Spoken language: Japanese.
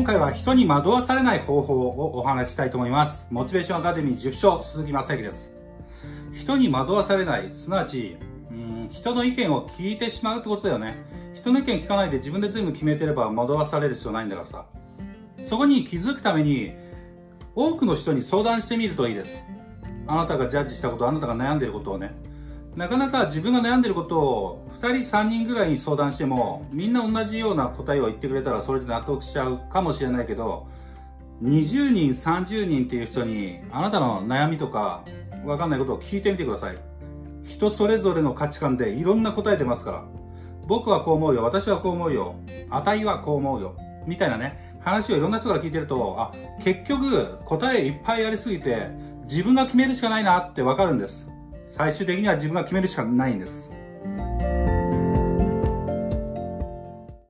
今回は人に惑わされない方法をお話ししたいと思います。モチベーションアカデミー塾長、鈴木正幸です。人に惑わされない、すなわち、うん、人の意見を聞いてしまうってことだよね。人の意見聞かないで自分で全部決めてれば惑わされる必要ないんだからさ。そこに気づくために、多くの人に相談してみるといいです。あなたがジャッジしたこと、あなたが悩んでいることをね。なかなか自分が悩んでることを2人3人ぐらいに相談してもみんな同じような答えを言ってくれたらそれで納得しちゃうかもしれないけど20人30人っていう人にあなたの悩みとかわかんないことを聞いてみてください。人それぞれの価値観でいろんな答え出ますから。僕はこう思うよ私はこう思うよ値はこう思うよみたいなね話をいろんな人から聞いてるとあ結局答えいっぱいありすぎて自分が決めるしかないなってわかるんです。最終的には自分が決めるしかないんです。